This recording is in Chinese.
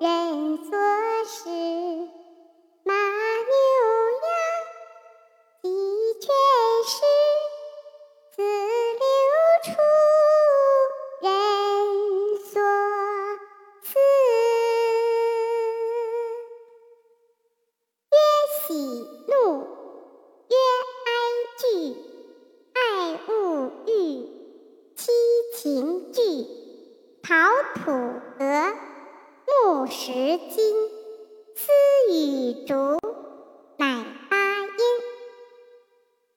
人作诗马牛羊鸡犬殇此六畜人所饲曰喜怒曰哀惧爱恶欲七情具跑土十斤思雨竹